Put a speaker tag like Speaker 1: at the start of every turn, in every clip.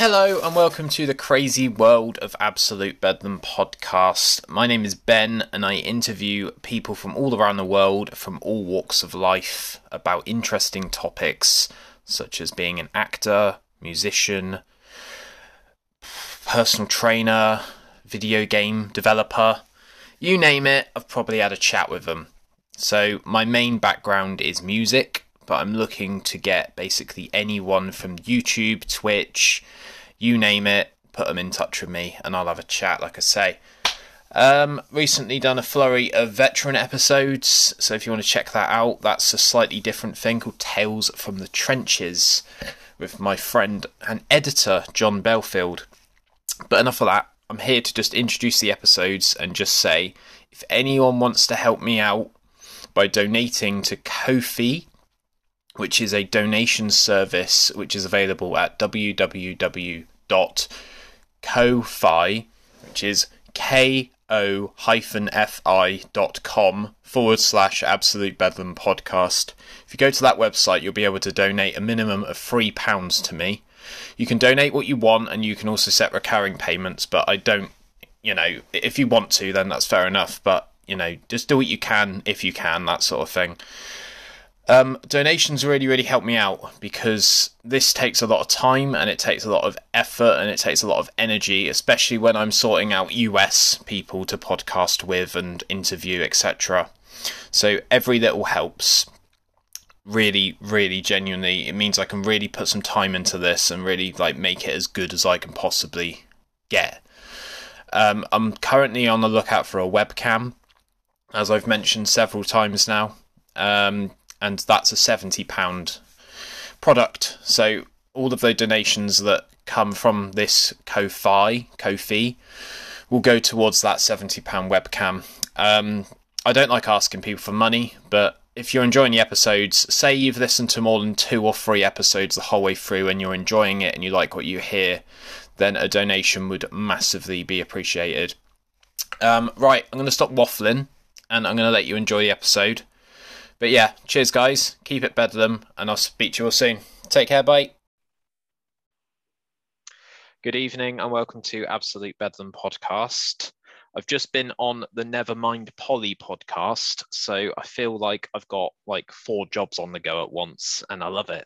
Speaker 1: Hello and welcome to the crazy world of Absolute Bedlam podcast. My name is Ben and I interview people from all around the world, from all walks of life, about interesting topics such as being an actor, musician, personal trainer, video game developer. You name it, I've probably had a chat with them. So, my main background is music, but I'm looking to get basically anyone from YouTube, Twitch, you name it, put them in touch with me and I'll have a chat, like I say. Um, recently done a flurry of veteran episodes, so if you want to check that out, that's a slightly different thing called Tales from the Trenches with my friend and editor John Belfield. But enough of that. I'm here to just introduce the episodes and just say if anyone wants to help me out by donating to Ko-fi, which is a donation service which is available at www.ko-fi, which is ko fi.com forward slash absolute bedlam podcast. If you go to that website, you'll be able to donate a minimum of three pounds to me. You can donate what you want, and you can also set recurring payments. But I don't, you know, if you want to, then that's fair enough. But you know, just do what you can if you can, that sort of thing. Um, donations really, really help me out because this takes a lot of time and it takes a lot of effort and it takes a lot of energy, especially when I'm sorting out US people to podcast with and interview, etc. So every little helps. Really, really genuinely, it means I can really put some time into this and really like make it as good as I can possibly get. Um, I'm currently on the lookout for a webcam, as I've mentioned several times now. Um, and that's a £70 product. So all of the donations that come from this Ko-fi, Ko-fi, will go towards that £70 webcam. Um, I don't like asking people for money, but if you're enjoying the episodes, say you've listened to more than two or three episodes the whole way through and you're enjoying it and you like what you hear, then a donation would massively be appreciated. Um, right, I'm going to stop waffling and I'm going to let you enjoy the episode. But yeah, cheers, guys. Keep it bedlam, and I'll speak to you all soon. Take care, bye. Good evening, and welcome to Absolute Bedlam podcast. I've just been on the Nevermind Polly podcast, so I feel like I've got like four jobs on the go at once, and I love it.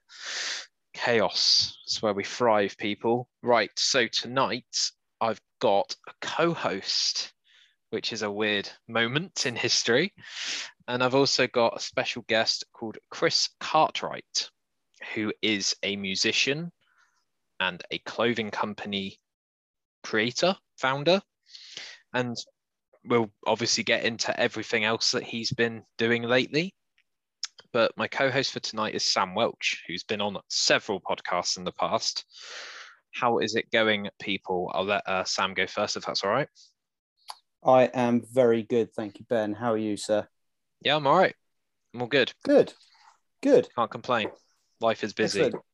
Speaker 1: Chaos is where we thrive, people. Right, so tonight I've got a co host, which is a weird moment in history. And I've also got a special guest called Chris Cartwright, who is a musician and a clothing company creator, founder. And we'll obviously get into everything else that he's been doing lately. But my co host for tonight is Sam Welch, who's been on several podcasts in the past. How is it going, people? I'll let uh, Sam go first if that's all right.
Speaker 2: I am very good. Thank you, Ben. How are you, sir?
Speaker 1: Yeah, I'm all right. I'm all good.
Speaker 2: Good. Good.
Speaker 1: Can't complain. Life is busy.
Speaker 2: Excellent.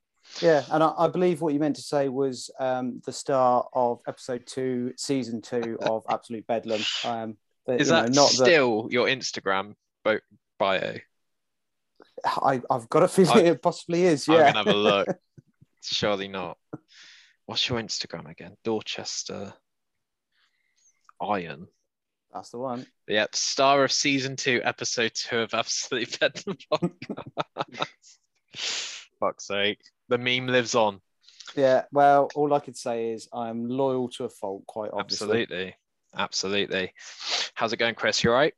Speaker 2: Yeah, and I, I, believe what you meant to say was um, the start of episode two, season two of Absolute Bedlam. Um,
Speaker 1: is that know, not still the... your Instagram bio?
Speaker 2: I, have got a feeling I, it possibly is. Yeah,
Speaker 1: I'm gonna have a look. Surely not. What's your Instagram again? Dorchester Iron.
Speaker 2: That's the one.
Speaker 1: Yep, star of season two, episode two of Absolutely Bedlam Podcast. Fuck's sake. The meme lives on.
Speaker 2: Yeah, well, all I could say is I'm loyal to a fault, quite obviously.
Speaker 1: Absolutely. Absolutely. How's it going, Chris? You all right?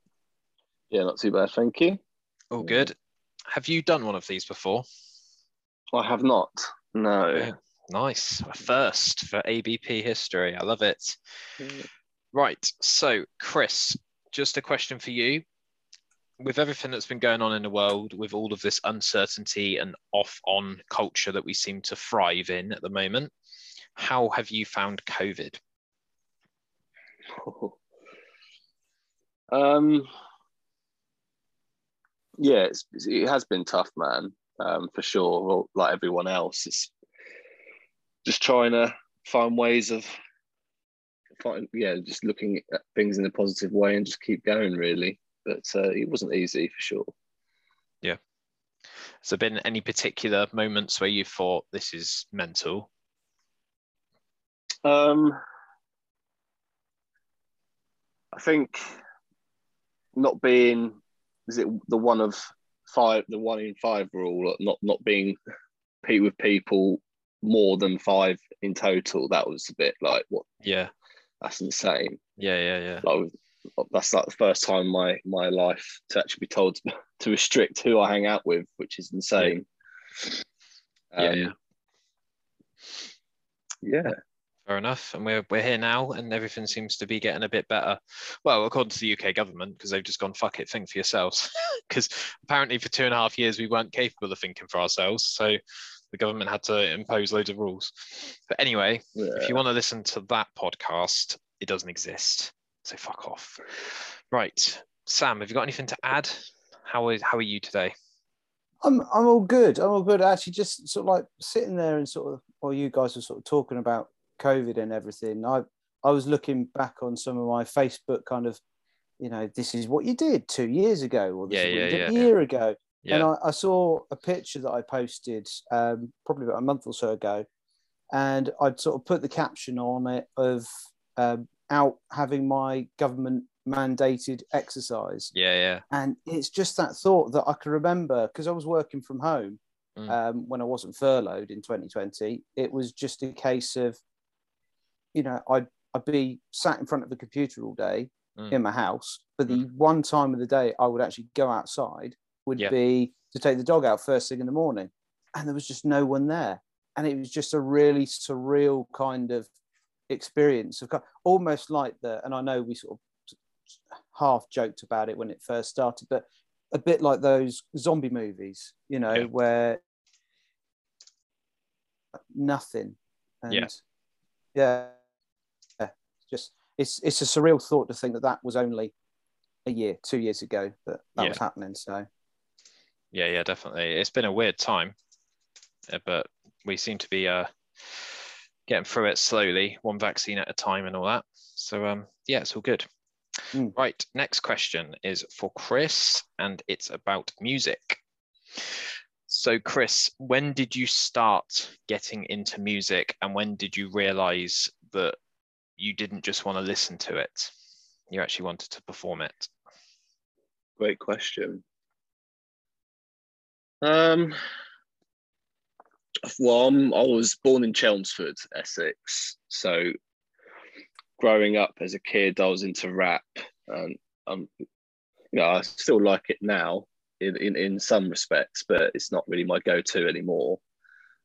Speaker 3: Yeah, not too bad, thank you.
Speaker 1: All good. Have you done one of these before?
Speaker 3: I have not. No. Yeah,
Speaker 1: nice. A first for ABP history. I love it. Right. So, Chris, just a question for you. With everything that's been going on in the world, with all of this uncertainty and off on culture that we seem to thrive in at the moment, how have you found COVID?
Speaker 3: Um, yeah, it has been tough, man, um, for sure. Well, like everyone else, it's just trying to find ways of find, yeah, just looking at things in a positive way and just keep going, really. But uh, it wasn't easy for sure.
Speaker 1: Yeah. Has there been any particular moments where you thought this is mental?
Speaker 3: Um, I think not being is it the one of five, the one in five rule, not not being with people more than five in total. That was a bit like what?
Speaker 4: Yeah,
Speaker 3: that's insane.
Speaker 4: Yeah, yeah, yeah.
Speaker 3: Like, that's like the first time in my my life to actually be told to, to restrict who I hang out with, which is insane.
Speaker 4: Yeah, um, yeah.
Speaker 3: yeah.
Speaker 4: Fair enough. And we're we're here now, and everything seems to be getting a bit better. Well, according to the UK government, because they've just gone fuck it, think for yourselves. Because apparently, for two and a half years, we weren't capable of thinking for ourselves. So the government had to impose loads of rules. But anyway, yeah. if you want to listen to that podcast, it doesn't exist. So fuck off. Right, Sam, have you got anything to add? How is how are you today?
Speaker 2: I'm I'm all good. I'm all good. Actually, just sort of like sitting there and sort of, while you guys were sort of talking about COVID and everything, I I was looking back on some of my Facebook kind of, you know, this is what you did two years ago, or this yeah, is what yeah, you did yeah, a year ago. And I, I, saw a picture that I posted um, probably about a month or so ago, and I'd sort of put the caption on it of um, out having my government mandated exercise.
Speaker 4: Yeah, yeah.
Speaker 2: And it's just that thought that I can remember because I was working from home mm. um, when I wasn't furloughed in 2020. It was just a case of, you know, I'd, I'd be sat in front of the computer all day mm. in my house, but the mm. one time of the day I would actually go outside would yeah. be to take the dog out first thing in the morning. And there was just no one there. And it was just a really surreal kind of experience of almost like the, and I know we sort of half joked about it when it first started, but a bit like those zombie movies, you know, yeah. where nothing. And yeah. yeah. Yeah. Just, it's, it's a surreal thought to think that that was only a year, two years ago that that yeah. was happening. So,
Speaker 4: yeah, yeah, definitely. It's been a weird time, uh, but we seem to be uh, getting through it slowly, one vaccine at a time, and all that. So, um, yeah, it's all good. Mm. Right, next question is for Chris, and it's about music. So, Chris, when did you start getting into music, and when did you realize that you didn't just want to listen to it? You actually wanted to perform it?
Speaker 3: Great question. Um, well, I'm, i was born in Chelmsford, Essex. So, growing up as a kid, I was into rap, and um, you know, I still like it now in, in in some respects, but it's not really my go-to anymore.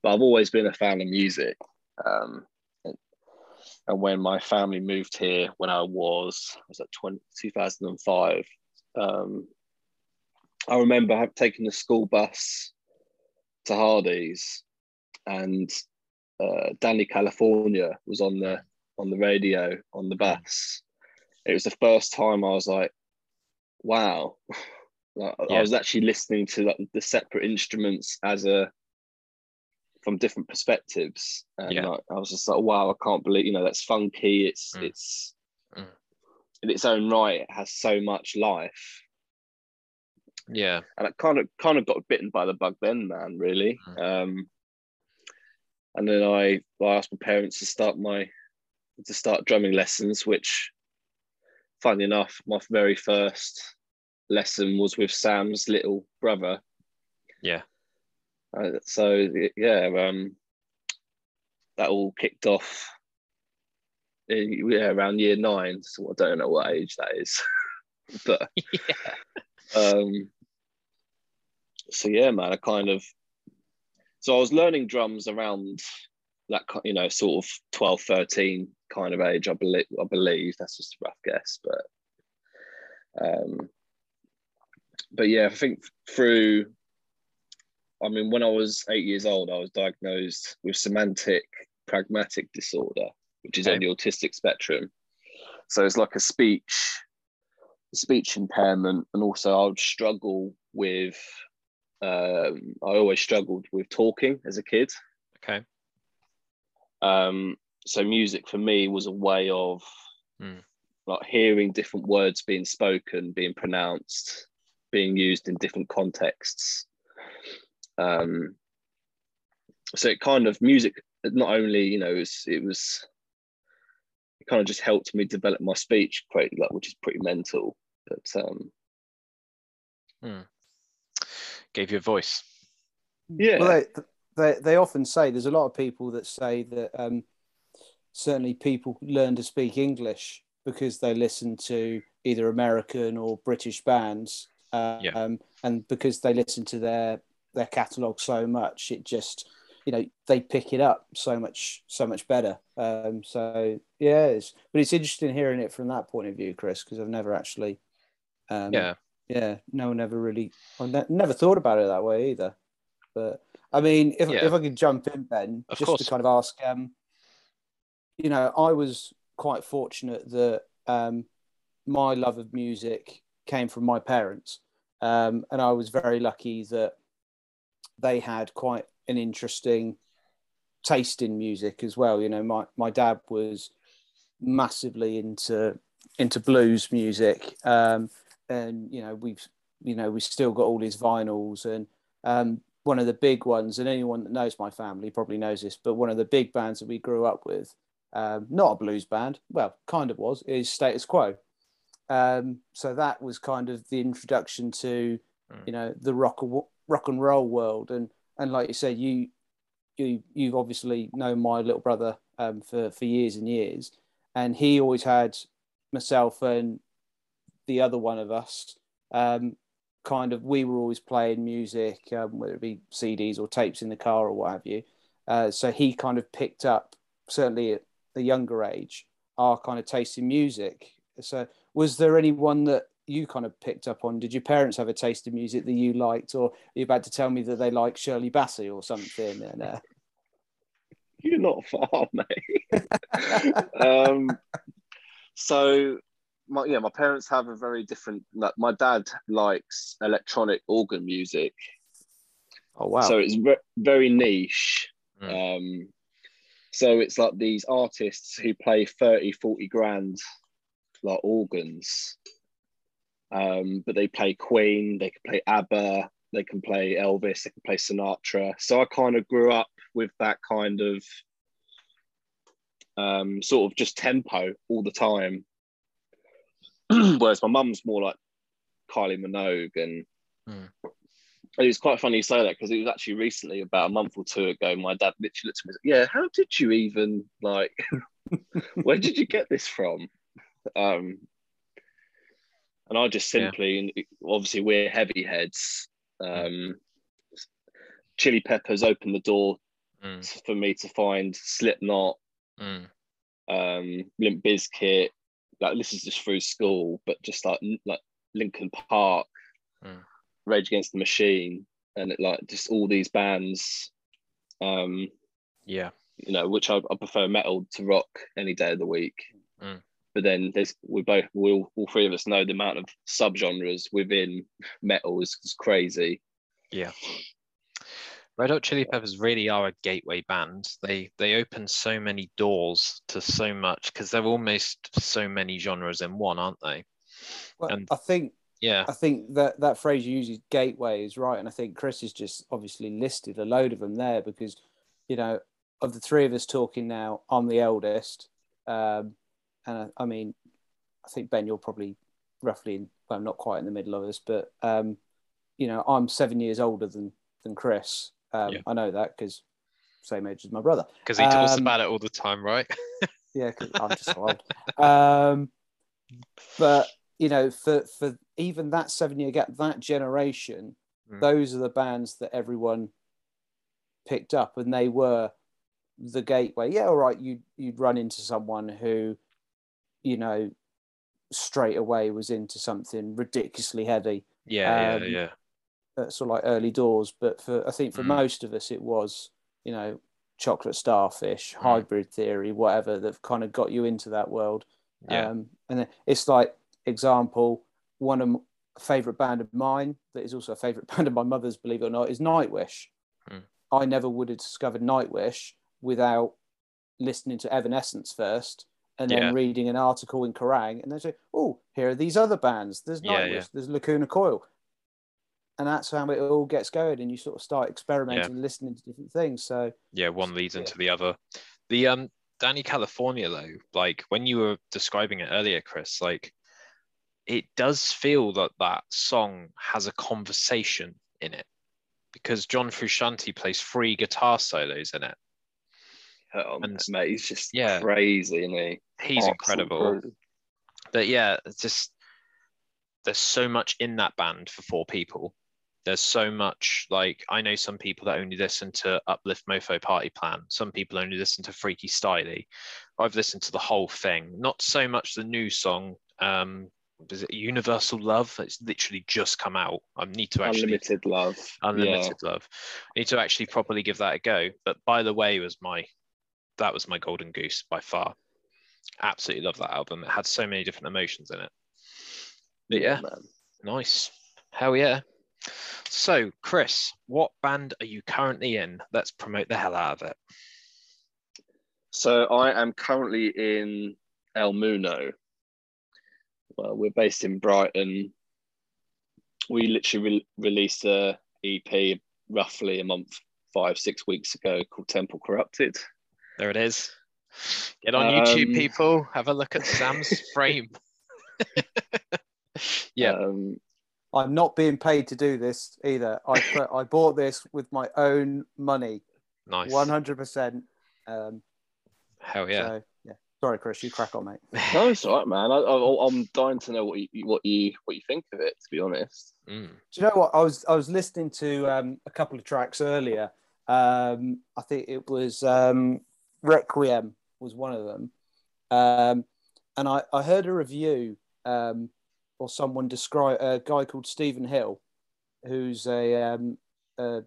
Speaker 3: But I've always been a fan of music. Um, and, when my family moved here, when I was was that 20, 2005, um, I remember taking the school bus to Hardy's, and uh, Dani California was on the on the radio on the bus. It was the first time I was like, "Wow!" like, yeah. I was actually listening to like, the separate instruments as a from different perspectives, and yeah. like, I was just like, "Wow!" I can't believe you know that's funky. It's mm. it's mm. in its own right. It has so much life
Speaker 4: yeah,
Speaker 3: and I kind of kind of got bitten by the bug then, man. Really. Mm. Um, and then I, I asked my parents to start my to start drumming lessons, which, funny enough, my very first lesson was with Sam's little brother.
Speaker 4: Yeah.
Speaker 3: Uh, so yeah, um, that all kicked off. In, yeah, around year nine. So I don't know what age that is, but yeah. um, so yeah, man, I kind of so I was learning drums around that you know sort of 12 13 kind of age i believe i believe that's just a rough guess but um but yeah i think through i mean when i was eight years old i was diagnosed with semantic pragmatic disorder which is okay. on the autistic spectrum so it's like a speech speech impairment and also i would struggle with um, I always struggled with talking as a kid.
Speaker 4: Okay.
Speaker 3: Um, so music for me was a way of mm. like hearing different words being spoken, being pronounced, being used in different contexts. Um, so it kind of music not only you know it was, it was it kind of just helped me develop my speech quite like which is pretty mental. But um
Speaker 1: hmm. Gave you a voice.
Speaker 3: Yeah.
Speaker 2: Well, they, they they often say there's a lot of people that say that um, certainly people learn to speak English because they listen to either American or British bands, um, yeah. and because they listen to their their catalog so much, it just you know they pick it up so much so much better. Um, so yeah, it's, but it's interesting hearing it from that point of view, Chris, because I've never actually.
Speaker 1: Um, yeah.
Speaker 2: Yeah. No one ever really. I ne- never thought about it that way either. But I mean, if yeah. if I could jump in, Ben, of just course. to kind of ask, um, you know, I was quite fortunate that um, my love of music came from my parents, um, and I was very lucky that they had quite an interesting taste in music as well. You know, my my dad was massively into into blues music, um, and you know we've you know we've still got all his vinyls and um, one of the big ones, and anyone that knows my family probably knows this, but one of the big bands that we grew up with, um, not a blues band, well, kind of was, is Status Quo. Um, so that was kind of the introduction to, mm. you know, the rock rock and roll world, and and like you said, you you you've obviously known my little brother um, for for years and years, and he always had myself and the other one of us um, kind of we were always playing music, um, whether it be CDs or tapes in the car or what have you. Uh, so he kind of picked up, certainly at the younger age, our kind of taste in music. So was there anyone that you kind of picked up on? Did your parents have a taste in music that you liked, or are you about to tell me that they like Shirley Bassey or something? And, uh...
Speaker 3: You're not far, mate. um, so my yeah, my parents have a very different. Like, my dad likes electronic organ music.
Speaker 2: Oh wow!
Speaker 3: So it's re- very niche. Mm. Um, so it's like these artists who play 30, 40 grand like organs. Um, but they play Queen, they can play ABBA, they can play Elvis, they can play Sinatra. So I kind of grew up with that kind of um, sort of just tempo all the time. Whereas my mum's more like Kylie Minogue, and mm. it was quite funny you say that because it was actually recently, about a month or two ago, my dad literally looked at me and said, Yeah, how did you even like, where did you get this from? Um, and I just simply, yeah. obviously, we're heavy heads. Um, Chili Peppers opened the door mm. for me to find Slipknot, mm. um, Limp Bizkit, like this is just through school, but just like like Linkin Park, mm. Rage Against the Machine, and it, like just all these bands. Um,
Speaker 1: yeah,
Speaker 3: you know, which I, I prefer metal to rock any day of the week. Mm. But then there's we both we all, all three of us know the amount of subgenres within metal is, is crazy.
Speaker 1: Yeah. Red Hot Chili Peppers really are a gateway band. They they open so many doors to so much because they're almost so many genres in one, aren't they?
Speaker 2: Well, and I think
Speaker 1: yeah,
Speaker 2: I think that that phrase you use is gateway is right, and I think Chris has just obviously listed a load of them there because you know of the three of us talking now, I'm the eldest, um, and I, I, mean, I think Ben, you're probably roughly in, well, not quite in the middle of us, but um, you know, I'm seven years older than than Chris. Um, yeah. I know that because same age as my brother.
Speaker 1: Because he talks um, about it all the time, right?
Speaker 2: yeah, I'm just old. Um, but you know, for for even that seven year gap, that generation, mm. those are the bands that everyone picked up, and they were the gateway. Yeah, all right, you you'd run into someone who, you know, straight away was into something ridiculously heavy.
Speaker 1: Yeah, um, yeah, yeah
Speaker 2: sort of like early doors. But for I think for mm. most of us, it was you know chocolate starfish, mm. hybrid theory, whatever that kind of got you into that world. Yeah. Um, and it's like example, one of a favorite band of mine that is also a favorite band of my mother's, believe it or not, is Nightwish. Mm. I never would have discovered Nightwish without listening to Evanescence first and then yeah. reading an article in Kerrang and they say, oh, here are these other bands. There's Nightwish, yeah, yeah. there's Lacuna Coil and that's how it all gets going and you sort of start experimenting yeah. listening to different things so
Speaker 1: yeah one leads yeah. into the other the um
Speaker 4: Dani California though, like when you were describing it earlier, Chris, like it does feel that that song has a conversation in it because John Frusciante plays three guitar solos in it.
Speaker 3: Oh, and, mate, he's just
Speaker 4: yeah,
Speaker 3: crazy, isn't he?
Speaker 4: He's incredible. Crazy. But yeah, it's just there's so much in that band for four people. There's so much like I know some people that only listen to Uplift Mofo Party Plan. Some people only listen to Freaky Styley. I've listened to the whole thing. Not so much the new song. Um, is it Universal Love? It's literally just come out. I need to actually
Speaker 3: Unlimited Love.
Speaker 4: Unlimited yeah. Love. I need to actually properly give that a go. But by the way, was my that was my golden goose by far. Absolutely love that album. It had so many different emotions in it. But yeah, yeah nice. Hell yeah. So, Chris, what band are you currently in? Let's promote the hell out of it.
Speaker 3: So, I am currently in El Muno. Well, we're based in Brighton. We literally re- released a EP roughly a month, five, six weeks ago called Temple Corrupted.
Speaker 4: There it is. Get on um, YouTube, people. Have a look at Sam's frame. yeah. Um,
Speaker 2: I'm not being paid to do this either. I put, I bought this with my own money.
Speaker 4: Nice.
Speaker 2: One hundred percent. Um,
Speaker 4: Hell yeah.
Speaker 2: So, yeah. Sorry, Chris. You crack on, mate.
Speaker 3: no, it's all right, man. I, am dying to know what you what you what you think of it. To be honest.
Speaker 4: Mm.
Speaker 2: Do you know what I was I was listening to um, a couple of tracks earlier. Um, I think it was um, Requiem was one of them. Um, and I, I heard a review um, or someone describe a guy called Stephen Hill, who's a, um, a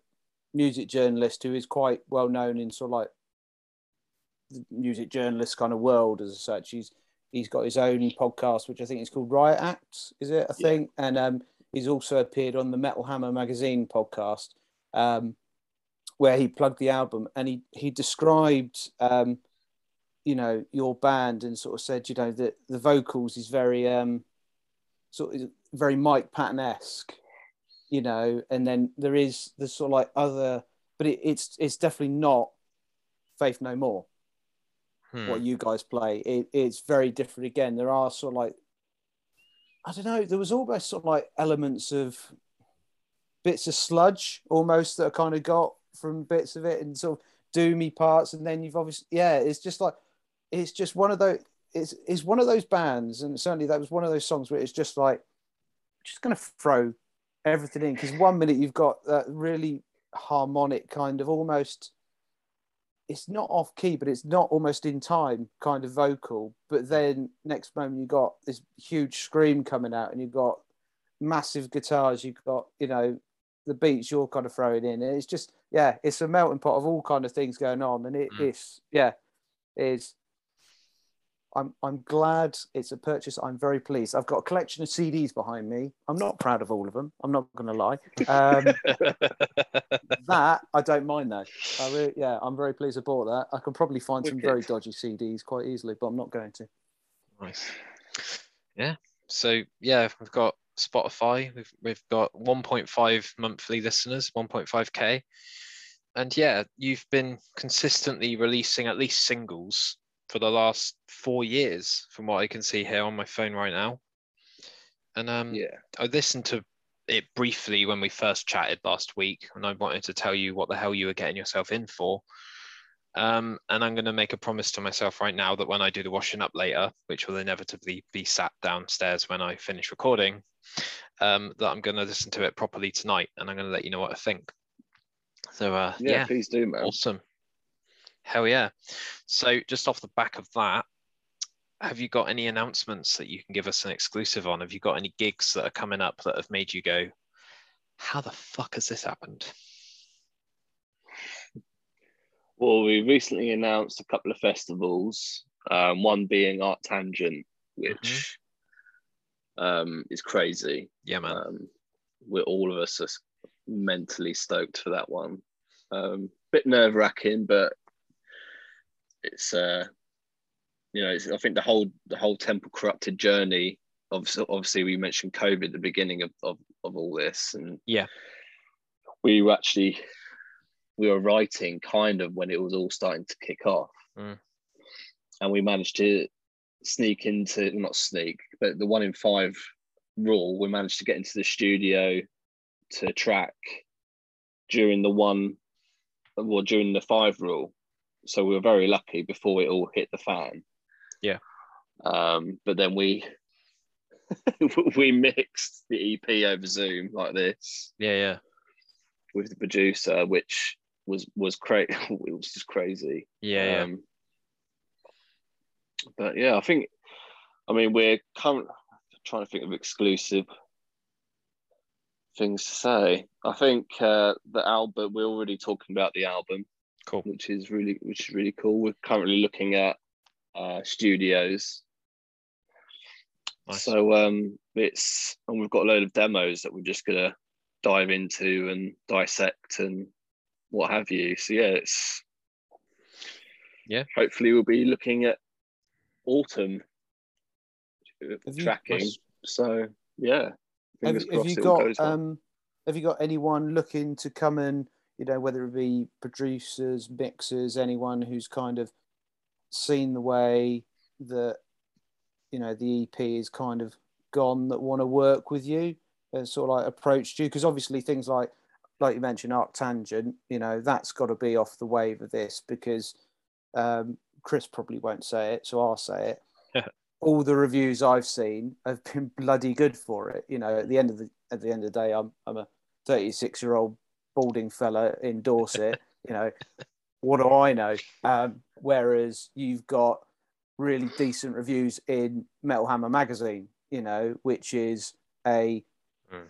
Speaker 2: music journalist who is quite well known in sort of like the music journalist kind of world as such. He's he's got his own podcast, which I think is called Riot Act, is it? I yeah. think, and um, he's also appeared on the Metal Hammer magazine podcast. Um, where he plugged the album and he he described um, you know your band and sort of said you know that the vocals is very um, sort of very Mike Patton esque, you know, and then there is the sort of like other, but it, it's it's definitely not Faith No More. Hmm. What you guys play, it, it's very different. Again, there are sort of like I don't know. There was almost sort of like elements of bits of sludge almost that I kind of got from bits of it and sort of doomy parts, and then you've obviously yeah, it's just like it's just one of those. It's it's one of those bands, and certainly that was one of those songs where it's just like just going to throw everything in because one minute you've got that really harmonic kind of almost it's not off key, but it's not almost in time kind of vocal. But then next moment you got this huge scream coming out, and you've got massive guitars. You've got you know the beats you're kind of throwing in. And it's just yeah, it's a melting pot of all kind of things going on, and it, mm. it's yeah, is. I'm I'm glad it's a purchase. I'm very pleased. I've got a collection of CDs behind me. I'm not proud of all of them. I'm not going to lie. Um, that I don't mind though. I really, yeah, I'm very pleased I bought that. I can probably find some very dodgy CDs quite easily, but I'm not going to.
Speaker 4: Nice. Yeah. So yeah, we've got Spotify. We've we've got 1.5 monthly listeners, 1.5k, and yeah, you've been consistently releasing at least singles for the last four years, from what I can see here on my phone right now. And um,
Speaker 3: yeah,
Speaker 4: I listened to it briefly when we first chatted last week, and I wanted to tell you what the hell you were getting yourself in for. Um, and I'm going to make a promise to myself right now that when I do the washing up later, which will inevitably be sat downstairs when I finish recording, um, that I'm going to listen to it properly tonight, and I'm going to let you know what I think. So uh, yeah, yeah,
Speaker 3: please do, man.
Speaker 4: Awesome. Hell yeah. So just off the back of that, have you got any announcements that you can give us an exclusive on? Have you got any gigs that are coming up that have made you go, how the fuck has this happened?
Speaker 3: Well, we recently announced a couple of festivals, um, one being Arctangent, which mm-hmm. um, is crazy.
Speaker 4: Yeah, man.
Speaker 3: Um, we're all of us are mentally stoked for that one. Um, bit nerve wracking, but it's uh, you know, it's, I think the whole the whole temple corrupted journey. Obviously, obviously, we mentioned COVID at the beginning of, of, of all this, and
Speaker 4: yeah,
Speaker 3: we were actually we were writing kind of when it was all starting to kick off.
Speaker 4: Mm.
Speaker 3: and we managed to sneak into not sneak, but the one in five rule. We managed to get into the studio to track during the one, well, during the five rule. So we were very lucky before it all hit the fan.
Speaker 1: Yeah.
Speaker 3: Um, but then we we mixed the EP over Zoom like this.
Speaker 1: Yeah, yeah.
Speaker 3: With the producer, which was was crazy. it was just crazy.
Speaker 1: Yeah,
Speaker 3: um, yeah. But yeah, I think. I mean, we're current, trying to think of exclusive things to say. I think uh, the album. We're already talking about the album.
Speaker 1: Cool.
Speaker 3: Which is really, which is really cool. We're currently looking at uh, studios. Nice. So um, it's and we've got a load of demos that we're just gonna dive into and dissect and what have you. So yeah, it's
Speaker 1: yeah.
Speaker 3: Hopefully, we'll be looking at autumn have tracking. You, so yeah,
Speaker 2: have, have you got um, have you got anyone looking to come and you know whether it be producers, mixers, anyone who's kind of seen the way that you know the EP is kind of gone that want to work with you, and sort of like approached you because obviously things like like you mentioned Arctangent, you know that's got to be off the wave of this because um, Chris probably won't say it, so I'll say it. All the reviews I've seen have been bloody good for it. You know, at the end of the at the end of the day, I'm I'm a 36 year old balding fella in Dorset. you know, what do I know? Um, whereas you've got really decent reviews in Metal Hammer magazine, you know, which is a mm.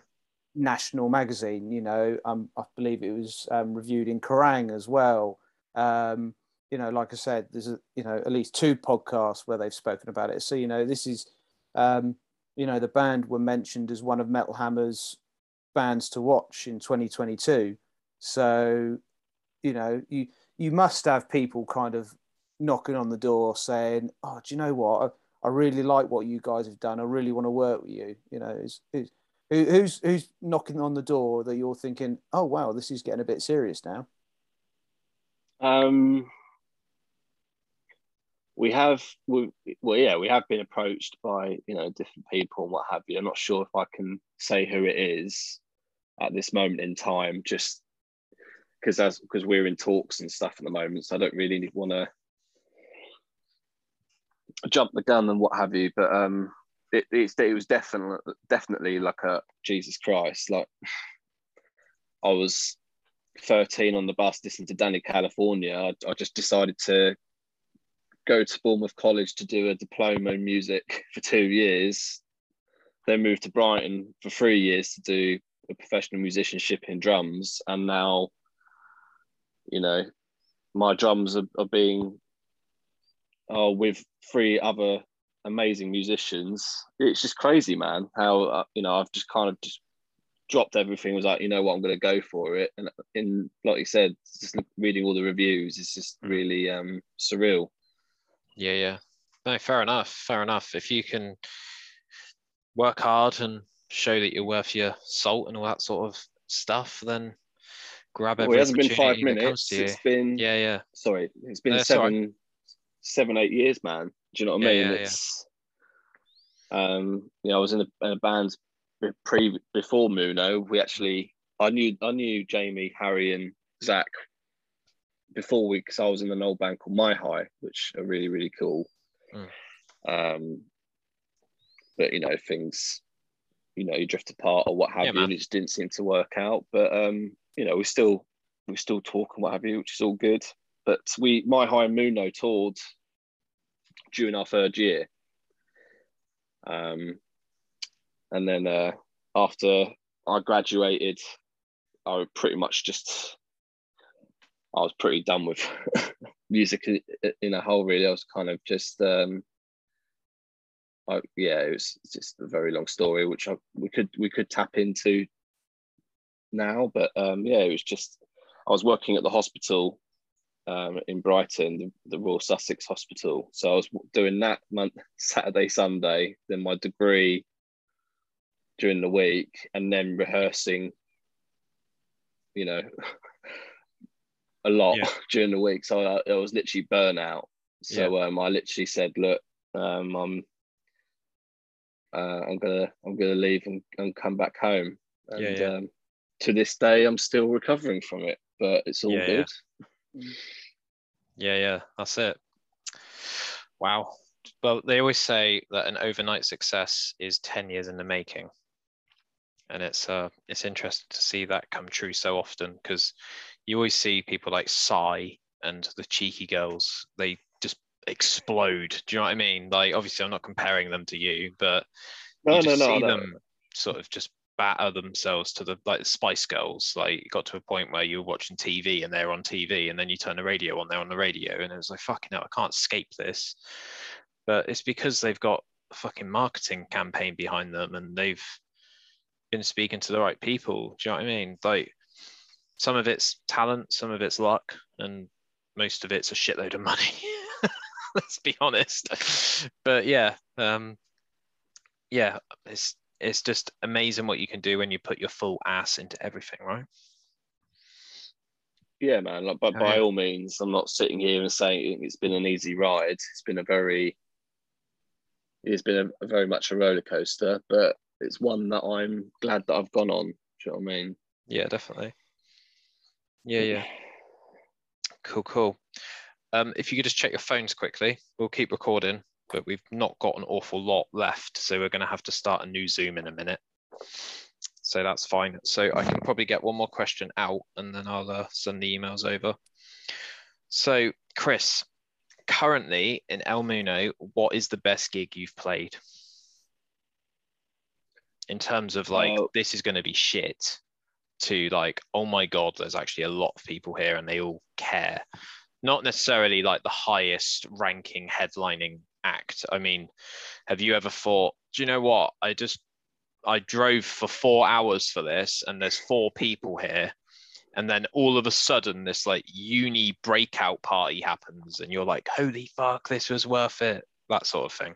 Speaker 2: national magazine. You know, um, I believe it was um, reviewed in Kerrang as well. Um, you know, like I said, there's a, you know at least two podcasts where they've spoken about it. So you know, this is, um, you know, the band were mentioned as one of Metal Hammer's bands to watch in 2022. So, you know, you you must have people kind of knocking on the door saying, "Oh, do you know what? I, I really like what you guys have done. I really want to work with you." You know, who's, who's who's knocking on the door that you're thinking, "Oh, wow, this is getting a bit serious now."
Speaker 3: Um, we have we, well yeah we have been approached by you know different people and what have you i'm not sure if i can say who it is at this moment in time just because as because we're in talks and stuff at the moment so i don't really want to jump the gun and what have you but um it, it was definitely definitely like a jesus christ like i was 13 on the bus listening to dani california. I, I just decided to go to Bournemouth College to do a diploma in music for two years, then moved to Brighton for three years to do a professional musicianship in drums, and now, you know, my drums are, are being uh, with three other amazing musicians. It's just crazy, man. How uh, you know I've just kind of just dropped everything. Was like, you know what, I'm going to go for it. And in like you said, just reading all the reviews, it's just mm. really um, surreal.
Speaker 1: Yeah, yeah. No, fair enough. Fair enough. If you can work hard and show that you're worth your salt and all that sort of stuff, then grab every well, it hasn't been five minutes.
Speaker 3: It's been
Speaker 1: yeah, yeah.
Speaker 3: Sorry, it's been no, seven, right. seven, eight years, man. Do you know what I mean? Yeah, it's yeah. um, you know, I was in a, in a band pre before Muno. We actually, I knew, I knew Jamie, Harry, and Zach before we because I was in an old band called My High, which are really really cool. Mm. Um, but you know things, you know, you drift apart or what have yeah, you, and it just didn't seem to work out. But um, you know, we still we still talk and what have you, which is all good. But we My High and Muno toured during our third year. Um, and then uh, after I graduated, I pretty much just I was pretty done with music in a whole. Really, I was kind of just, um, I, yeah, it was just a very long story, which I, we could we could tap into now. But um, yeah, it was just I was working at the hospital um, in Brighton, the, the, Royal Sussex Hospital. So I was doing that month, Saturday, Sunday, then my degree during the week, and then rehearsing. You know, a lot yeah. during the week. So I, I was literally burnout. So yeah. um, I literally said, look, um, I'm uh, I'm gonna I'm gonna leave and, and come back home. And yeah, yeah. Um, to this day, I'm still recovering from it, but it's all good.
Speaker 4: Yeah, yeah, that's it. Wow. Well, they always say that an overnight success is 10 years in the making. And it's uh it's interesting to see that come true so often because you always see people like Psy and the cheeky girls, they explode. Do you know what I mean? Like obviously I'm not comparing them to you, but no, you just no, no, see them sort of just batter themselves to the like the Spice Girls. Like got to a point where you were watching TV and they're on TV, and then you turn the radio on, they're on the radio, and it was like fucking hell, I can't escape this. But it's because they've got a fucking marketing campaign behind them, and they've been speaking to the right people. Do you know what I mean? Like some of it's talent, some of it's luck, and most of it's a shitload of money. Let's be honest. But yeah, um, yeah, it's it's just amazing what you can do when you put your full ass into everything, right?
Speaker 3: Yeah, man. Like, but oh, by yeah. all means, I'm not sitting here and saying it's been an easy ride. It's been a very, it's been a, a very much a roller coaster, but it's one that I'm glad that I've gone on. Do you know what I mean?
Speaker 4: Yeah, definitely. Yeah, yeah. Cool, cool. Um, if you could just check your phones quickly, we'll keep recording but we've not got an awful lot left. So we're going to have to start a new Zoom in a minute. So that's fine. So I can probably get one more question out and then I'll uh, send the emails over. So, Chris, currently in El Muno, what is the best gig you've played? In terms of like, uh, this is going to be shit, to like, oh my God, there's actually a lot of people here and they all care. Not necessarily like the highest ranking headlining act. I mean, have you ever thought, do you know what? I just I drove for four hours for this, and there's four people here, and then all of a sudden this like uni breakout party happens, and you're like, holy fuck, this was worth it. That sort of thing.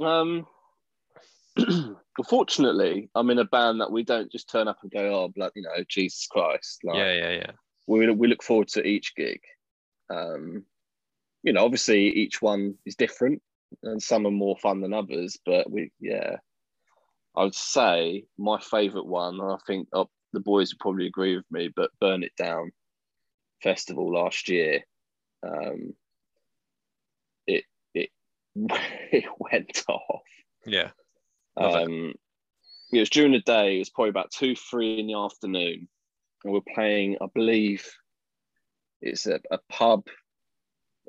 Speaker 3: Um. Unfortunately, I'm in a band that we don't just turn up and go, oh, blood, you know, Jesus Christ.
Speaker 4: Like, yeah, yeah, yeah.
Speaker 3: We we look forward to each gig. Um, you know, obviously each one is different and some are more fun than others, but we, yeah, I would say my favourite one, I think oh, the boys would probably agree with me, but Burn It Down festival last year, um, it, it, it went off.
Speaker 4: Yeah.
Speaker 3: Um, it. it was during the day, it was probably about two, three in the afternoon. And we're playing, I believe it's a, a pub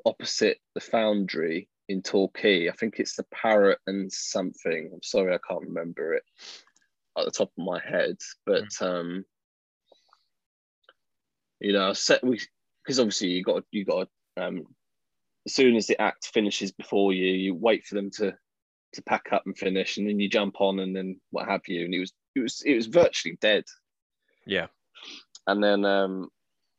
Speaker 3: opposite the foundry in Torquay. I think it's the Parrot and something. I'm sorry, I can't remember it at the top of my head, but mm. um, you know, set we because obviously you got you got um, as soon as the act finishes before you, you wait for them to to pack up and finish, and then you jump on and then what have you. And it was it was it was virtually dead.
Speaker 4: Yeah.
Speaker 3: And then um,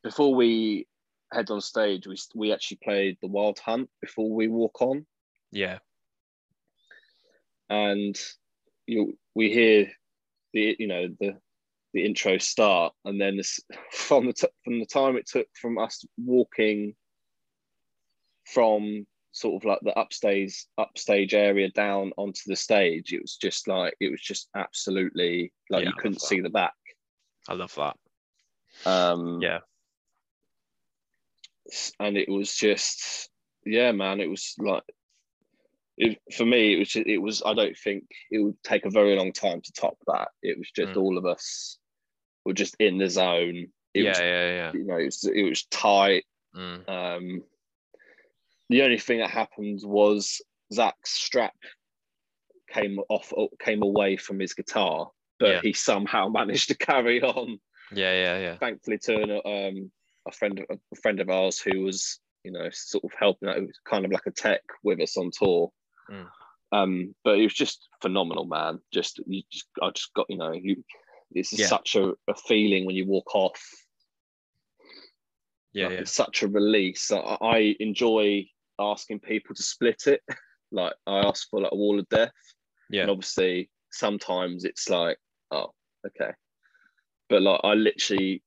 Speaker 3: before we head on stage, we we actually played the Wild Hunt before we walk on.
Speaker 4: Yeah.
Speaker 3: And you we hear the you know the the intro start, and then this, from the t- from the time it took from us walking from sort of like the upstage upstage area down onto the stage, it was just like it was just absolutely like yeah, you couldn't see the back.
Speaker 4: I love that.
Speaker 3: Um,
Speaker 4: yeah
Speaker 3: and it was just yeah, man. It was like it, for me. It was just, it was. I don't think it would take a very long time to top that. It was just mm. all of us were just in the zone. It
Speaker 4: yeah,
Speaker 3: was,
Speaker 4: yeah, yeah.
Speaker 3: You know, it was, it was tight.
Speaker 4: Mm.
Speaker 3: Um, the only thing that happened was Zach's strap came off, came away from his guitar, but yeah. he somehow managed to carry on.
Speaker 4: Yeah, yeah, yeah.
Speaker 3: Thankfully, Turner um, a friend of a friend of ours who was you know sort of helping out, kind of like a tech with us on tour.
Speaker 4: Mm.
Speaker 3: Um, but it was just phenomenal, man. Just you just I just got you know you. It's yeah. such a, a feeling when you walk off.
Speaker 4: Yeah,
Speaker 3: like,
Speaker 4: yeah.
Speaker 3: It's such a release. I, I enjoy asking people to split it. like I asked for like a wall of death.
Speaker 4: Yeah.
Speaker 3: And obviously sometimes it's like, oh, okay. But like I literally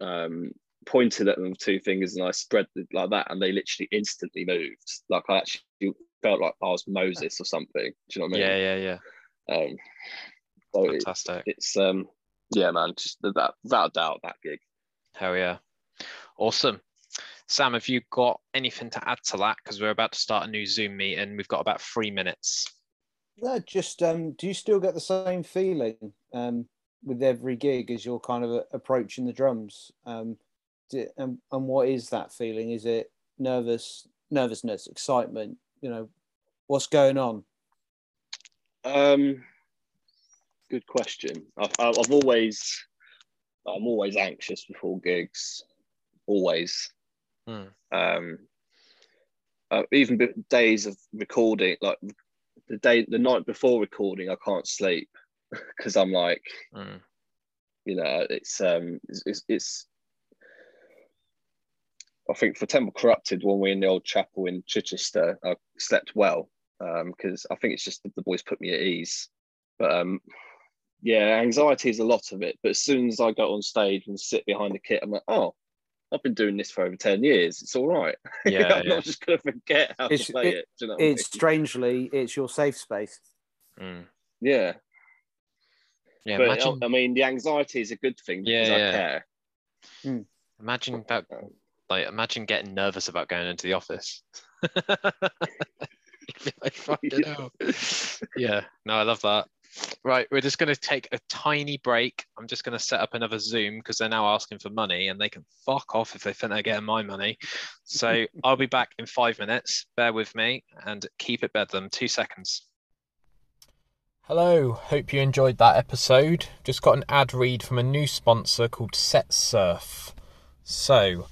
Speaker 3: um pointed at them with two fingers and I spread it like that, and they literally instantly moved. Like I actually felt like I was Moses or something. Do you know what I mean?
Speaker 1: Yeah, yeah,
Speaker 3: yeah. Um, so
Speaker 1: Fantastic.
Speaker 3: It, it's um, yeah, man, just that without doubt that gig.
Speaker 1: Hell yeah, awesome. Sam, have you got anything to add to that? Because we're about to start a new Zoom meeting. We've got about three minutes.
Speaker 2: No, just um, do you still get the same feeling um, with every gig as you're kind of approaching the drums? Um, do, and, and what is that feeling? Is it nervous, nervousness, excitement? You know, what's going on?
Speaker 3: Um, good question. I've, I've always, I'm always anxious before gigs, always.
Speaker 1: Hmm.
Speaker 3: Um, uh, even days of recording, like the day, the night before recording, I can't sleep because I'm like,
Speaker 1: mm.
Speaker 3: you know, it's um, it's, it's, it's, I think for Temple Corrupted, when we are in the old chapel in Chichester, I slept well because um, I think it's just the boys put me at ease. But um, yeah, anxiety is a lot of it. But as soon as I go on stage and sit behind the kit, I'm like, oh, I've been doing this for over 10 years. It's all right.
Speaker 1: Yeah.
Speaker 3: I'm
Speaker 1: yeah.
Speaker 3: not just going to forget how
Speaker 2: it's,
Speaker 3: to play it. it you know
Speaker 2: it's I mean? strangely, it's your safe space.
Speaker 1: Mm.
Speaker 3: Yeah.
Speaker 1: Yeah.
Speaker 3: But
Speaker 1: imagine...
Speaker 3: I mean, the anxiety is a good thing because
Speaker 1: yeah, yeah.
Speaker 3: I care.
Speaker 2: Mm.
Speaker 1: Imagine about, like, imagine getting nervous about going into the office. yeah. yeah. No, I love that. Right, we're just going to take a tiny break. I'm just going to set up another Zoom because they're now asking for money and they can fuck off if they think they're getting my money. So I'll be back in five minutes. Bear with me and keep it bedlam. Two seconds. Hello, hope you enjoyed that episode. Just got an ad read from a new sponsor called Set Surf. So,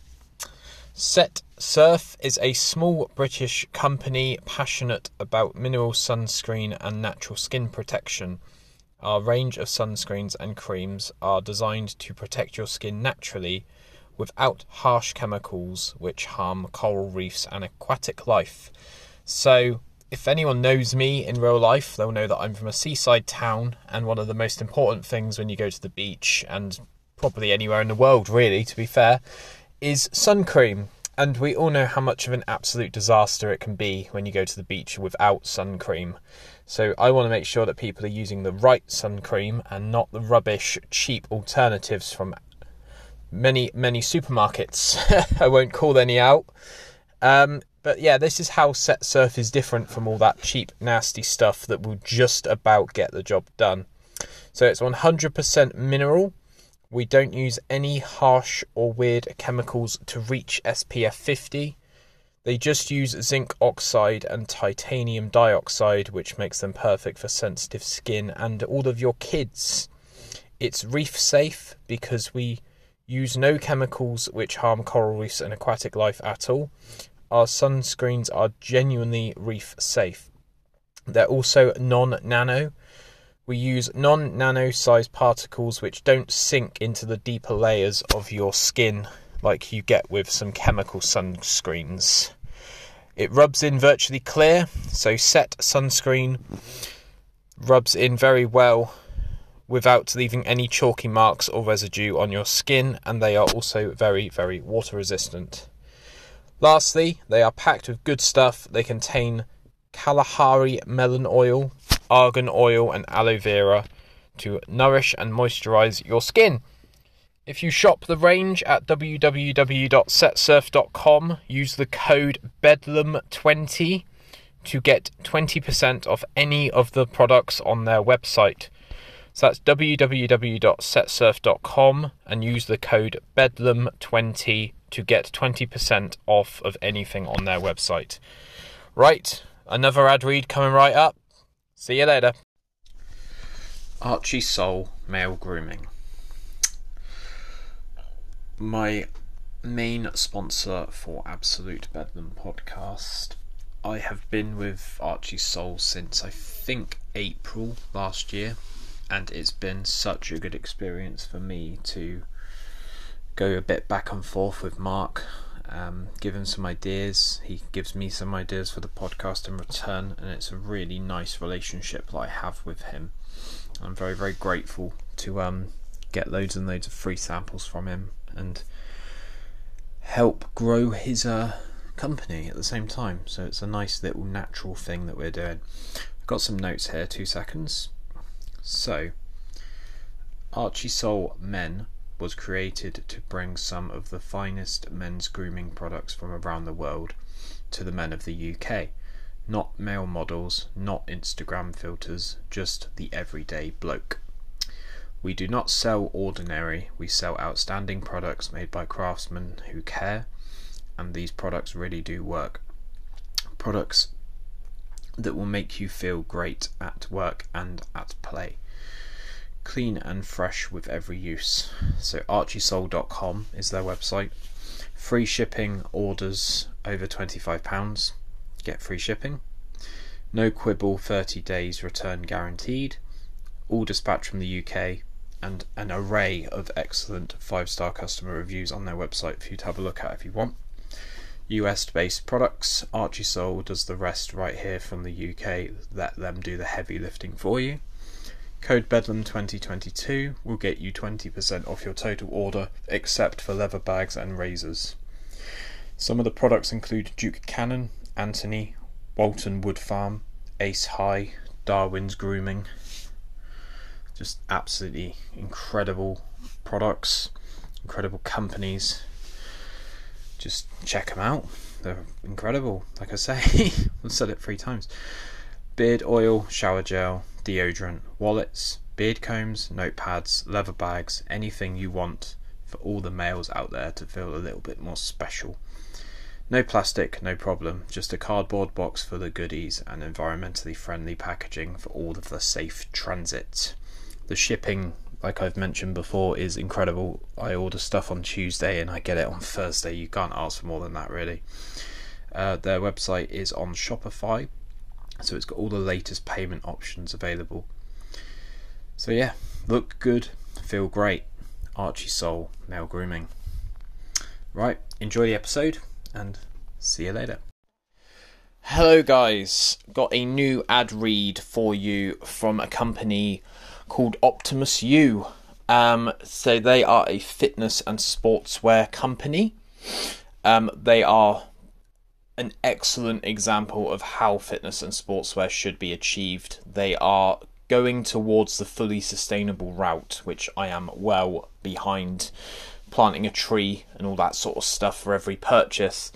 Speaker 1: Set Surf is a small British company passionate about mineral sunscreen and natural skin protection. Our range of sunscreens and creams are designed to protect your skin naturally without harsh chemicals which harm coral reefs and aquatic life. So, if anyone knows me in real life, they'll know that I'm from a seaside town, and one of the most important things when you go to the beach, and probably anywhere in the world, really, to be fair, is sun cream. And we all know how much of an absolute disaster it can be when you go to the beach without sun cream. So I want to make sure that people are using the right sun cream and not the rubbish, cheap alternatives from many, many supermarkets. I won't call any out. Um, but yeah, this is how Set Surf is different from all that cheap, nasty stuff that will just about get the job done. So it's 100% mineral we don't use any harsh or weird chemicals to reach SPF 50. They just use zinc oxide and titanium dioxide, which makes them perfect for sensitive skin and all of your kids. It's reef safe because we use no chemicals which harm coral reefs and aquatic life at all. Our sunscreens are genuinely reef safe. They're also non nano, we use non nano sized particles which don't sink into the deeper layers of your skin like you get with some chemical sunscreens. It rubs in virtually clear, so set sunscreen rubs in very well without leaving any chalky marks or residue on your skin, and they are also very, very water resistant. Lastly, they are packed with good stuff. They contain Kalahari melon oil, argan oil, and aloe vera to nourish and moisturize your skin. If you shop the range at www.setsurf.com, use the code BEDLAM20 to get 20% off any of the products on their website. So that's www.setsurf.com and use the code BEDLAM20 to get 20% off of anything on their website. Right, another ad read coming right up. See you later. Archie Soul Male Grooming. My main sponsor for Absolute Bedlam podcast. I have been with Archie Soul since I think April last year, and it's been such a good experience for me to go a bit back and forth with Mark um, give him some ideas. He gives me some ideas for the podcast in return, and it's a really nice relationship that I have with him. I'm very, very grateful to um, get loads and loads of free samples from him and help grow his uh, company at the same time. So it's a nice little natural thing that we're doing. I've got some notes here, two seconds. So, Archie Soul Men was created to bring some of the finest men's grooming products from around the world to the men of the UK. Not male models, not Instagram filters, just the everyday bloke. We do not sell ordinary, we sell outstanding products made by craftsmen who care, and these products really do work. Products that will make you feel great at work and at play clean and fresh with every use. So archiesoul.com is their website. Free shipping orders over £25. Get free shipping. No quibble 30 days return guaranteed. All dispatch from the UK and an array of excellent 5-star customer reviews on their website for you to have a look at if you want. US based products. Archie Soul does the rest right here from the UK. Let them do the heavy lifting for you. Code Bedlam2022 will get you 20% off your total order, except for leather bags and razors. Some of the products include Duke Cannon, Anthony, Walton Wood Farm, Ace High, Darwin's Grooming. Just absolutely incredible products, incredible companies. Just check them out. They're incredible. Like I say, I've said it three times. Beard oil, shower gel, deodorant, wallets, beard combs, notepads, leather bags, anything you want for all the males out there to feel a little bit more special. No plastic, no problem, just a cardboard box full of goodies and environmentally friendly packaging for all of the safe transit. The shipping, like I've mentioned before, is incredible. I order stuff on Tuesday and I get it on Thursday. You can't ask for more than that, really. Uh, their website is on Shopify, so it's got all the latest payment options available. So yeah, look good, feel great. Archie Soul male grooming. Right, enjoy the episode and see you later. Hello guys, got a new ad read for you from a company called Optimus U. Um, so they are a fitness and sportswear company. Um, they are an excellent example of how fitness and sportswear should be achieved. They are going towards the fully sustainable route, which I am well behind planting a tree and all that sort of stuff for every purchase.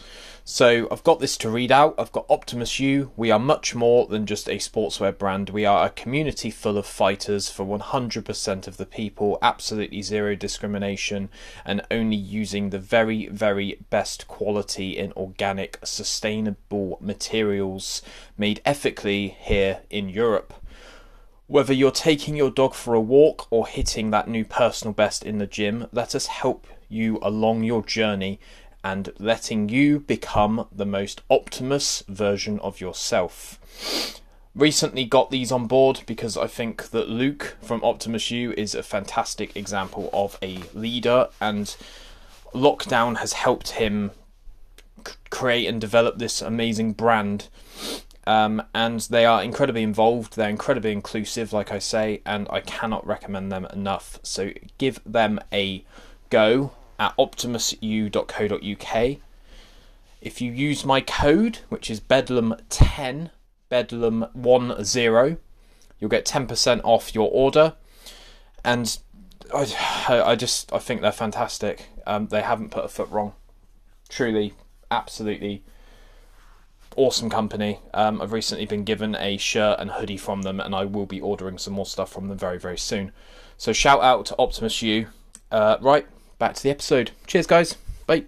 Speaker 1: So I've got this to read out. I've got Optimus U. We are much more than just a sportswear brand. We are a community full of fighters for 100% of the people, absolutely zero discrimination, and only using the very, very best quality in organic, sustainable materials made ethically here in Europe. Whether you're taking your dog for a walk or hitting that new personal best in the gym, let us help you along your journey and letting you become the most Optimus version of yourself. Recently got these on board because I think that Luke from Optimus U is a fantastic example of a leader, and lockdown has helped him create and develop this amazing brand. Um, and they are incredibly involved. They're incredibly inclusive, like I say, and I cannot recommend them enough. So give them a go at optimusu.co.uk. If you use my code, which is Bedlam10, Bedlam10, you'll get 10% off your order. And I, I just I think they're fantastic. Um, they haven't put a foot wrong. Truly, absolutely awesome company. Um, I've recently been given a shirt and hoodie from them, and I will be ordering some more stuff from them very, very soon. So shout out to Optimus U. Uh, right, back to the episode. Cheers, guys. Bye.